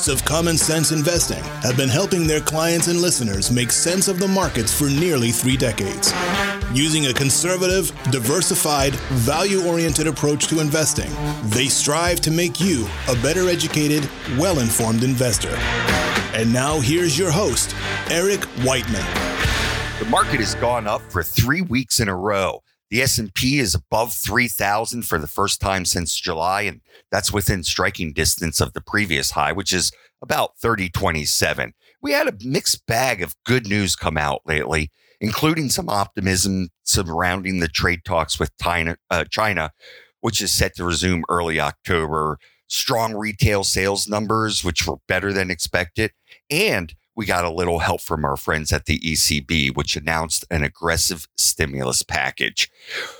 hosts of Common Sense Investing have been helping their clients and listeners make sense of the markets for nearly three decades. Using a conservative, diversified, value oriented approach to investing, they strive to make you a better educated, well informed investor. And now here's your host, Eric Whiteman. The market has gone up for three weeks in a row. The S&P is above 3,000 for the first time since July, and that's within striking distance of the previous high, which is about 3027. We had a mixed bag of good news come out lately, including some optimism surrounding the trade talks with China, uh, China which is set to resume early October, strong retail sales numbers, which were better than expected, and we got a little help from our friends at the ECB, which announced an aggressive stimulus package.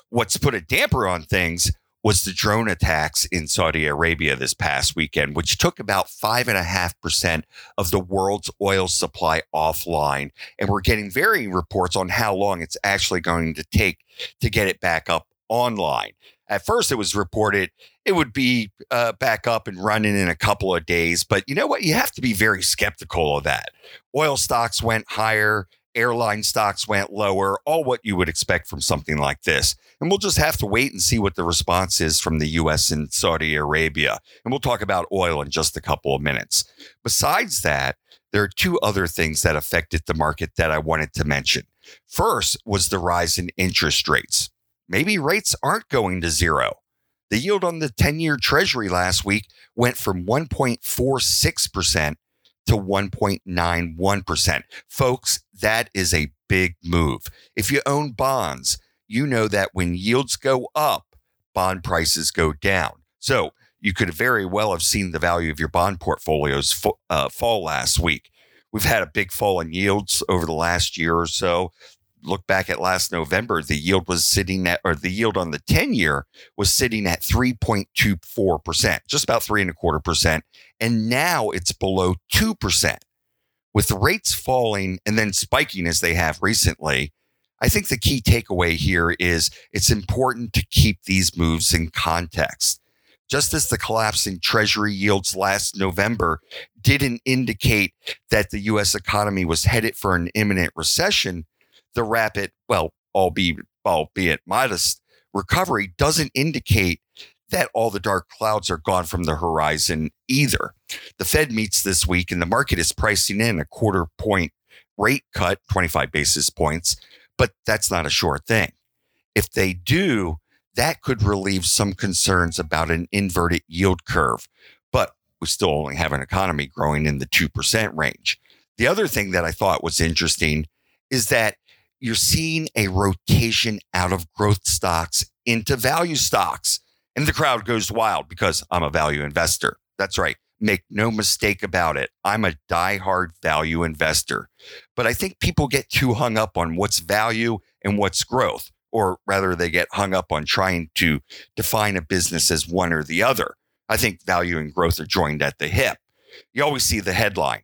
What's put a damper on things was the drone attacks in Saudi Arabia this past weekend, which took about 5.5% of the world's oil supply offline. And we're getting varying reports on how long it's actually going to take to get it back up online. At first, it was reported it would be uh, back up and running in a couple of days. But you know what? You have to be very skeptical of that. Oil stocks went higher, airline stocks went lower, all what you would expect from something like this. And we'll just have to wait and see what the response is from the US and Saudi Arabia. And we'll talk about oil in just a couple of minutes. Besides that, there are two other things that affected the market that I wanted to mention. First was the rise in interest rates. Maybe rates aren't going to zero. The yield on the 10 year treasury last week went from 1.46% to 1.91%. Folks, that is a big move. If you own bonds, you know that when yields go up, bond prices go down. So you could very well have seen the value of your bond portfolios uh, fall last week. We've had a big fall in yields over the last year or so look back at last November, the yield was sitting at, or the yield on the 10 year was sitting at 3.24%, just about three and a quarter percent. And now it's below 2%. With rates falling and then spiking as they have recently, I think the key takeaway here is it's important to keep these moves in context. Just as the collapse in treasury yields last November didn't indicate that the US economy was headed for an imminent recession, the rapid, well, albeit, modest recovery doesn't indicate that all the dark clouds are gone from the horizon either. The Fed meets this week and the market is pricing in a quarter point rate cut, 25 basis points, but that's not a sure thing. If they do, that could relieve some concerns about an inverted yield curve, but we still only have an economy growing in the 2% range. The other thing that I thought was interesting is that you're seeing a rotation out of growth stocks into value stocks. And the crowd goes wild because I'm a value investor. That's right. Make no mistake about it. I'm a die-hard value investor. But I think people get too hung up on what's value and what's growth, or rather, they get hung up on trying to define a business as one or the other. I think value and growth are joined at the hip. You always see the headline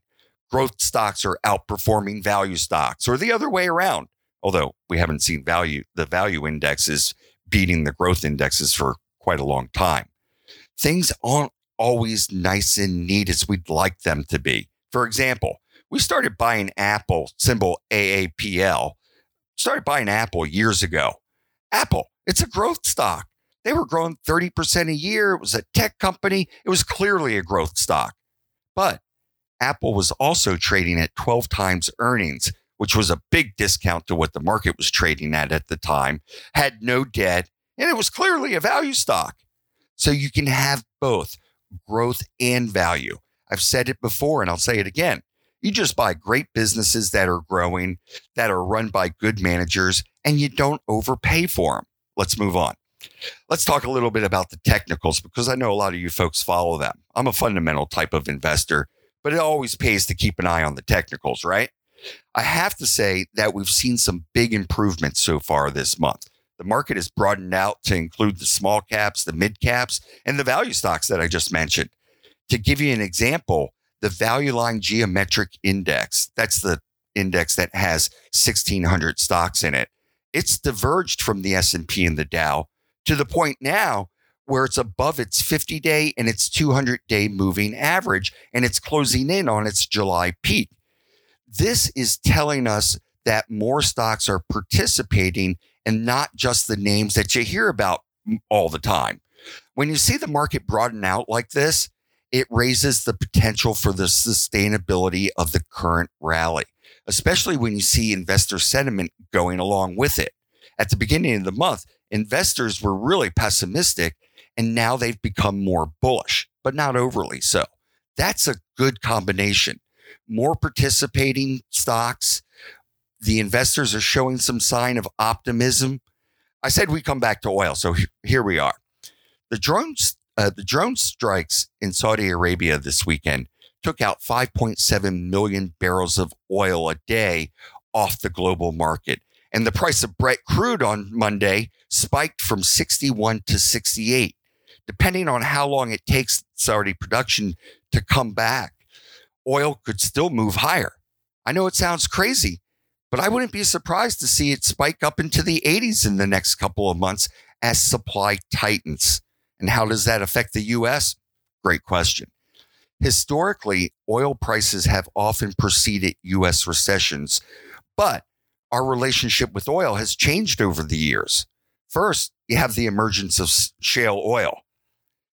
growth stocks are outperforming value stocks, or the other way around although we haven't seen value, the value indexes beating the growth indexes for quite a long time. Things aren't always nice and neat as we'd like them to be. For example, we started buying Apple, symbol AAPL, started buying Apple years ago. Apple, it's a growth stock. They were growing 30% a year. It was a tech company. It was clearly a growth stock. But Apple was also trading at 12 times earnings, which was a big discount to what the market was trading at at the time, had no debt, and it was clearly a value stock. So you can have both growth and value. I've said it before and I'll say it again. You just buy great businesses that are growing, that are run by good managers, and you don't overpay for them. Let's move on. Let's talk a little bit about the technicals because I know a lot of you folks follow them. I'm a fundamental type of investor, but it always pays to keep an eye on the technicals, right? I have to say that we've seen some big improvements so far this month. The market has broadened out to include the small caps, the mid caps, and the value stocks that I just mentioned. To give you an example, the value line geometric index, that's the index that has 1600 stocks in it. It's diverged from the S&P and the Dow to the point now where it's above its 50 day and its 200 day moving average, and it's closing in on its July peak. This is telling us that more stocks are participating and not just the names that you hear about all the time. When you see the market broaden out like this, it raises the potential for the sustainability of the current rally, especially when you see investor sentiment going along with it. At the beginning of the month, investors were really pessimistic and now they've become more bullish, but not overly so. That's a good combination. More participating stocks. The investors are showing some sign of optimism. I said we come back to oil, so here we are. The drones, uh, the drone strikes in Saudi Arabia this weekend took out 5.7 million barrels of oil a day off the global market. And the price of Brent crude on Monday spiked from 61 to 68 depending on how long it takes Saudi production to come back, oil could still move higher. I know it sounds crazy, but I wouldn't be surprised to see it spike up into the 80s in the next couple of months as supply tightens. And how does that affect the US? Great question. Historically, oil prices have often preceded US recessions, but our relationship with oil has changed over the years. First, you have the emergence of shale oil.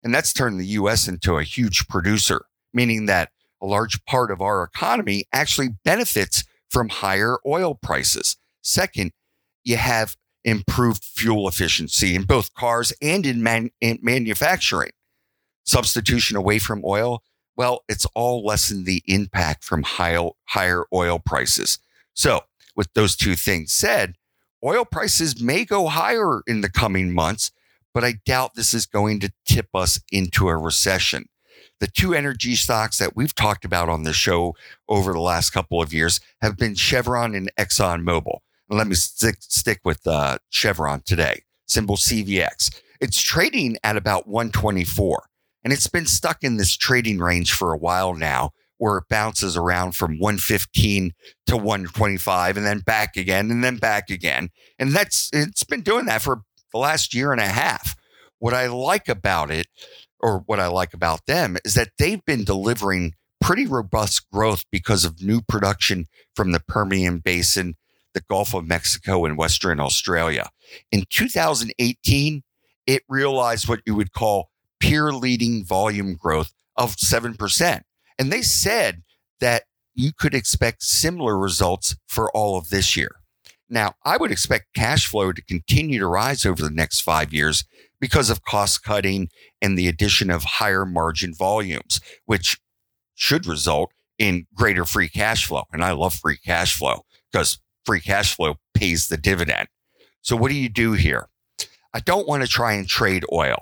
And that's turned the US into a huge producer, meaning that a large part of our economy actually benefits from higher oil prices. Second, you have improved fuel efficiency in both cars and in, man- in manufacturing. Substitution away from oil, well, it's all lessened the impact from high, higher oil prices. So, with those two things said, oil prices may go higher in the coming months but I doubt this is going to tip us into a recession. The two energy stocks that we've talked about on the show over the last couple of years have been Chevron and ExxonMobil. And let me stick, stick with uh, Chevron today, symbol CVX. It's trading at about 124, and it's been stuck in this trading range for a while now where it bounces around from 115 to 125 and then back again and then back again. And that's it's been doing that for the last year and a half. What I like about it, or what I like about them, is that they've been delivering pretty robust growth because of new production from the Permian Basin, the Gulf of Mexico, and Western Australia. In 2018, it realized what you would call peer leading volume growth of 7%. And they said that you could expect similar results for all of this year. Now, I would expect cash flow to continue to rise over the next five years because of cost cutting and the addition of higher margin volumes, which should result in greater free cash flow. And I love free cash flow because free cash flow pays the dividend. So, what do you do here? I don't want to try and trade oil.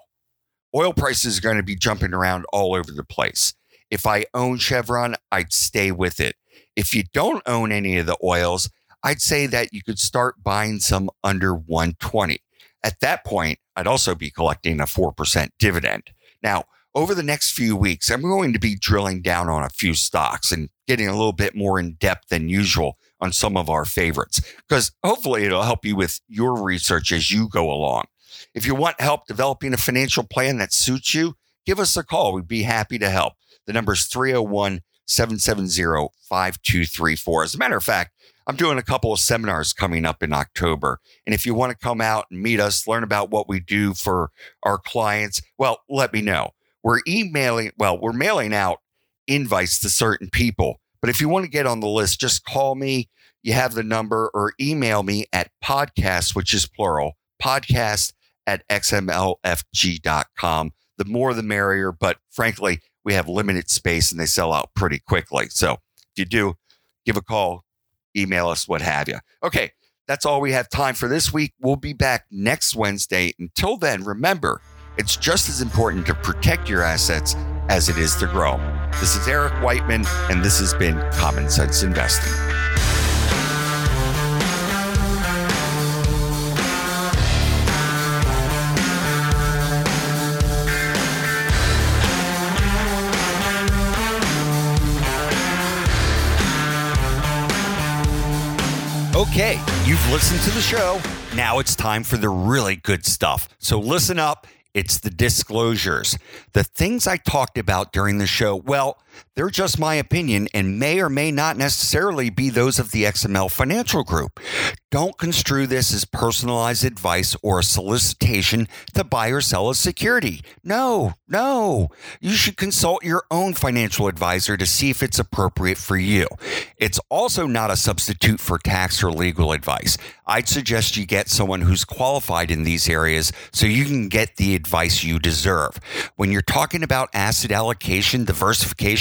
Oil prices are going to be jumping around all over the place. If I own Chevron, I'd stay with it. If you don't own any of the oils, I'd say that you could start buying some under 120. At that point, I'd also be collecting a 4% dividend. Now, over the next few weeks, I'm going to be drilling down on a few stocks and getting a little bit more in depth than usual on some of our favorites, because hopefully it'll help you with your research as you go along. If you want help developing a financial plan that suits you, give us a call. We'd be happy to help. The number is 301 770 5234. As a matter of fact, I'm doing a couple of seminars coming up in October. And if you want to come out and meet us, learn about what we do for our clients, well, let me know. We're emailing, well, we're mailing out invites to certain people. But if you want to get on the list, just call me. You have the number or email me at podcast, which is plural, podcast at xmlfg.com. The more the merrier, but frankly, we have limited space and they sell out pretty quickly. So if you do, give a call, email us, what have you. Okay, that's all we have time for this week. We'll be back next Wednesday. Until then, remember, it's just as important to protect your assets as it is to grow. This is Eric Whiteman, and this has been Common Sense Investing. Okay, you've listened to the show. Now it's time for the really good stuff. So listen up. It's the disclosures. The things I talked about during the show, well, they're just my opinion and may or may not necessarily be those of the XML Financial Group. Don't construe this as personalized advice or a solicitation to buy or sell a security. No, no. You should consult your own financial advisor to see if it's appropriate for you. It's also not a substitute for tax or legal advice. I'd suggest you get someone who's qualified in these areas so you can get the advice you deserve. When you're talking about asset allocation, diversification,